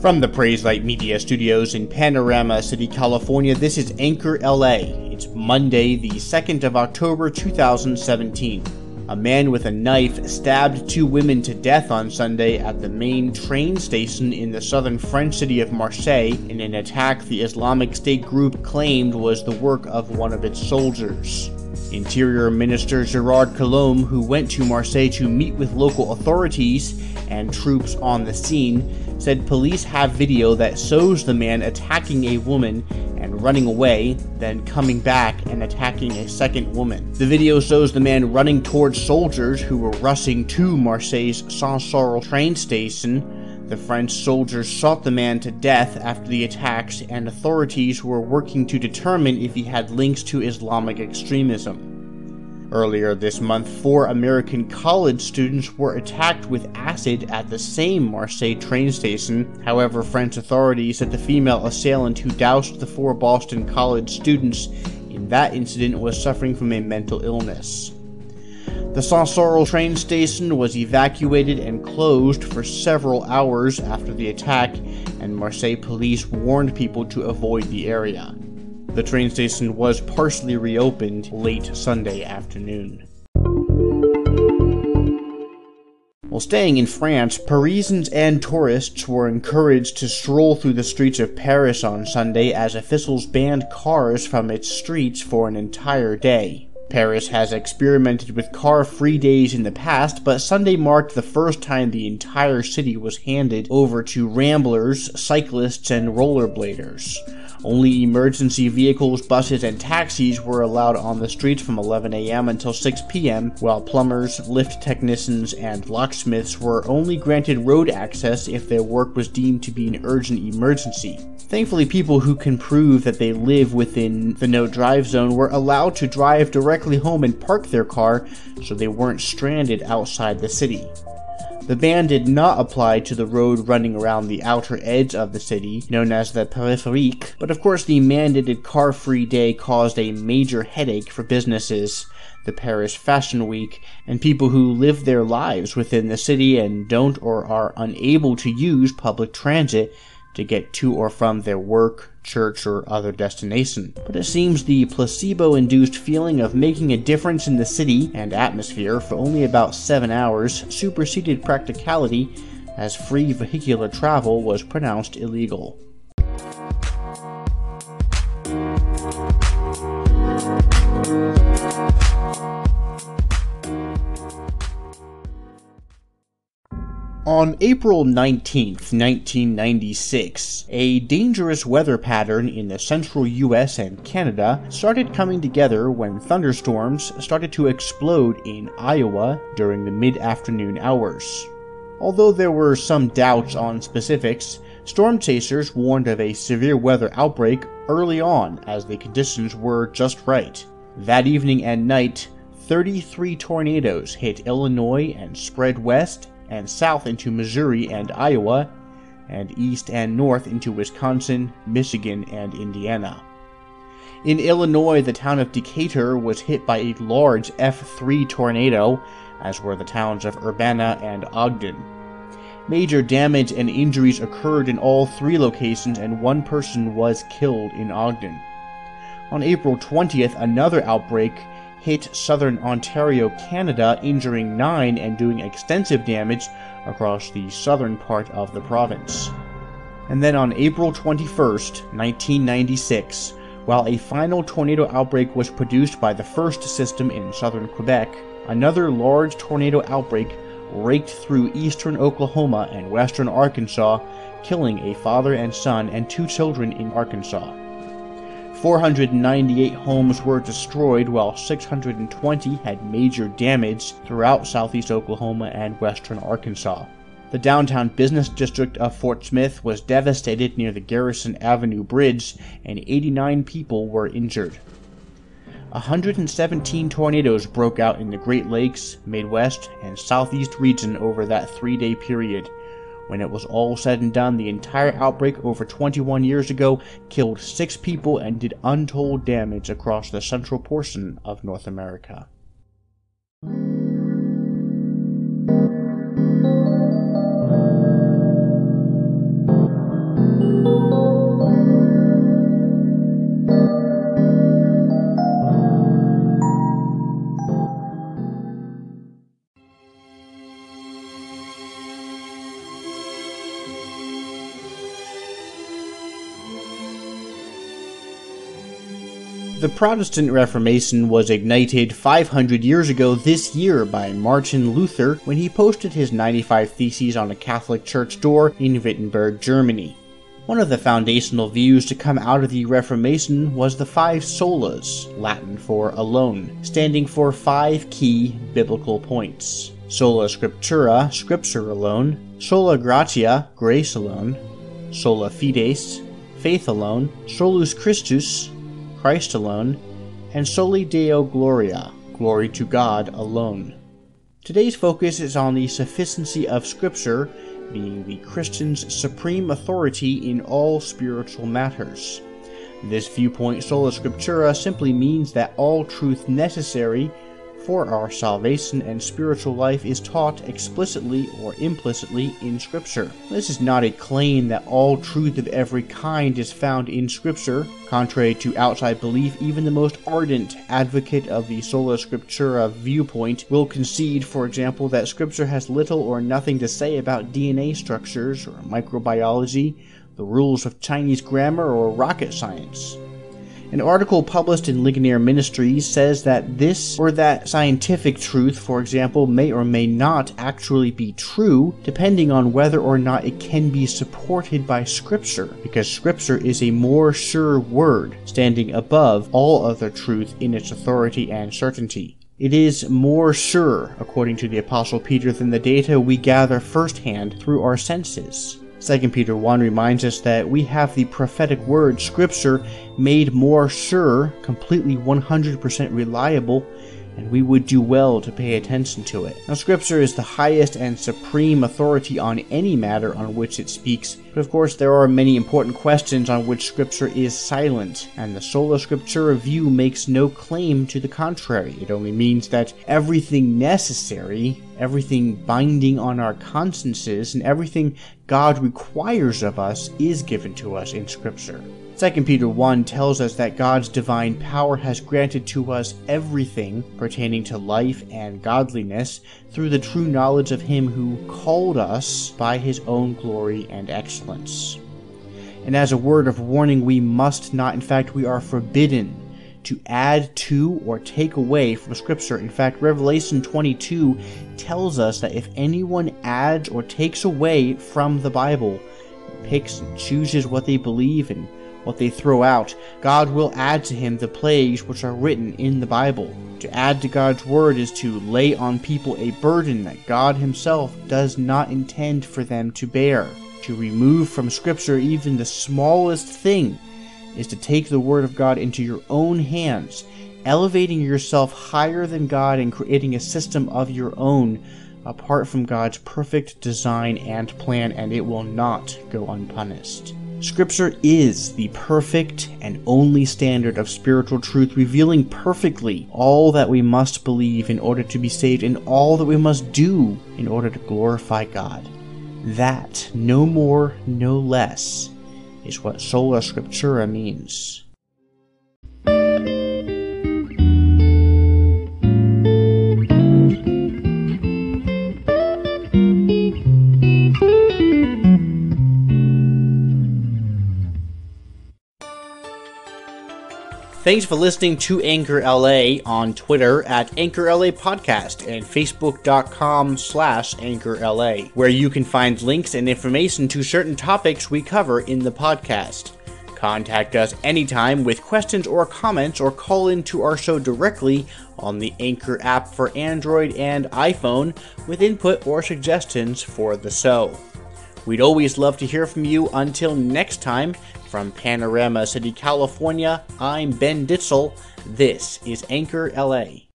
From the Praise Light Media Studios in Panorama City, California, this is Anchor LA. It's Monday, the 2nd of October 2017. A man with a knife stabbed two women to death on Sunday at the main train station in the southern French city of Marseille in an attack the Islamic State group claimed was the work of one of its soldiers. Interior Minister Gerard Collomb, who went to Marseille to meet with local authorities and troops on the scene, said police have video that shows the man attacking a woman and running away, then coming back and attacking a second woman. The video shows the man running towards soldiers who were rushing to Marseille's Saint-Charles train station. The French soldiers shot the man to death after the attacks, and authorities were working to determine if he had links to Islamic extremism. Earlier this month, four American college students were attacked with acid at the same Marseille train station. However, French authorities said the female assailant who doused the four Boston College students in that incident was suffering from a mental illness. The Saint-Charles train station was evacuated and closed for several hours after the attack, and Marseille police warned people to avoid the area. The train station was partially reopened late Sunday afternoon. While staying in France, Parisians and tourists were encouraged to stroll through the streets of Paris on Sunday as officials banned cars from its streets for an entire day. Paris has experimented with car free days in the past, but Sunday marked the first time the entire city was handed over to ramblers, cyclists, and rollerbladers. Only emergency vehicles, buses, and taxis were allowed on the streets from 11 a.m. until 6 p.m., while plumbers, lift technicians, and locksmiths were only granted road access if their work was deemed to be an urgent emergency. Thankfully, people who can prove that they live within the no drive zone were allowed to drive directly home and park their car so they weren't stranded outside the city. The ban did not apply to the road running around the outer edge of the city, known as the périphérique, but of course the mandated car-free day caused a major headache for businesses, the Paris Fashion Week, and people who live their lives within the city and don't or are unable to use public transit to get to or from their work, church, or other destination. But it seems the placebo induced feeling of making a difference in the city and atmosphere for only about seven hours superseded practicality as free vehicular travel was pronounced illegal. On April 19, 1996, a dangerous weather pattern in the central US and Canada started coming together when thunderstorms started to explode in Iowa during the mid afternoon hours. Although there were some doubts on specifics, storm chasers warned of a severe weather outbreak early on as the conditions were just right. That evening and night, 33 tornadoes hit Illinois and spread west and south into Missouri and Iowa, and east and north into Wisconsin, Michigan, and Indiana. In Illinois, the town of Decatur was hit by a large F3 tornado, as were the towns of Urbana and Ogden. Major damage and injuries occurred in all three locations, and one person was killed in Ogden. On April 20th, another outbreak hit southern Ontario, Canada, injuring nine and doing extensive damage across the southern part of the province. And then on April 21st, 1996, while a final tornado outbreak was produced by the first system in southern Quebec, another large tornado outbreak raked through eastern Oklahoma and western Arkansas, killing a father and son and two children in Arkansas. 498 homes were destroyed, while 620 had major damage throughout southeast Oklahoma and western Arkansas. The downtown business district of Fort Smith was devastated near the Garrison Avenue Bridge, and 89 people were injured. 117 tornadoes broke out in the Great Lakes, Midwest, and Southeast region over that three day period, when it was all said and done, the entire outbreak over 21 years ago killed six people and did untold damage across the central portion of North America. The Protestant Reformation was ignited 500 years ago this year by Martin Luther when he posted his 95 Theses on a Catholic church door in Wittenberg, Germany. One of the foundational views to come out of the Reformation was the five solas, Latin for alone, standing for five key biblical points. Sola Scriptura, Scripture alone, Sola Gratia, grace alone, Sola Fides, faith alone, Solus Christus, Christ alone, and Soli Deo Gloria, glory to God alone. Today's focus is on the sufficiency of Scripture being the Christian's supreme authority in all spiritual matters. This viewpoint, sola scriptura, simply means that all truth necessary for our salvation and spiritual life is taught explicitly or implicitly in Scripture. This is not a claim that all truth of every kind is found in Scripture. Contrary to outside belief, even the most ardent advocate of the sola scriptura viewpoint will concede, for example, that Scripture has little or nothing to say about DNA structures or microbiology, the rules of Chinese grammar, or rocket science. An article published in Ligonier Ministries says that this or that scientific truth, for example, may or may not actually be true, depending on whether or not it can be supported by Scripture, because Scripture is a more sure word, standing above all other truth in its authority and certainty. It is more sure, according to the Apostle Peter, than the data we gather firsthand through our senses. 2 Peter 1 reminds us that we have the prophetic word, Scripture, made more sure, completely 100% reliable, and we would do well to pay attention to it. Now, Scripture is the highest and supreme authority on any matter on which it speaks, but of course, there are many important questions on which Scripture is silent, and the Sola Scriptura view makes no claim to the contrary. It only means that everything necessary, everything binding on our consciences, and everything God requires of us is given to us in Scripture. 2 Peter 1 tells us that God's divine power has granted to us everything pertaining to life and godliness through the true knowledge of Him who called us by His own glory and excellence. And as a word of warning, we must not, in fact, we are forbidden to add to or take away from Scripture. In fact, Revelation 22 tells us that if anyone adds or takes away from the Bible, picks and chooses what they believe and what they throw out, God will add to him the plagues which are written in the Bible. To add to God's word is to lay on people a burden that God Himself does not intend for them to bear. To remove from Scripture even the smallest thing is to take the Word of God into your own hands, elevating yourself higher than God and creating a system of your own apart from God's perfect design and plan, and it will not go unpunished. Scripture is the perfect and only standard of spiritual truth, revealing perfectly all that we must believe in order to be saved and all that we must do in order to glorify God. That, no more, no less, is what sola scriptura means. Thanks for listening to Anchor LA on Twitter at Anchor LA Podcast and Facebook.com slash Anchor LA, where you can find links and information to certain topics we cover in the podcast. Contact us anytime with questions or comments or call into our show directly on the Anchor app for Android and iPhone with input or suggestions for the show. We'd always love to hear from you. Until next time, from Panorama City, California, I'm Ben Ditzel. This is Anchor LA.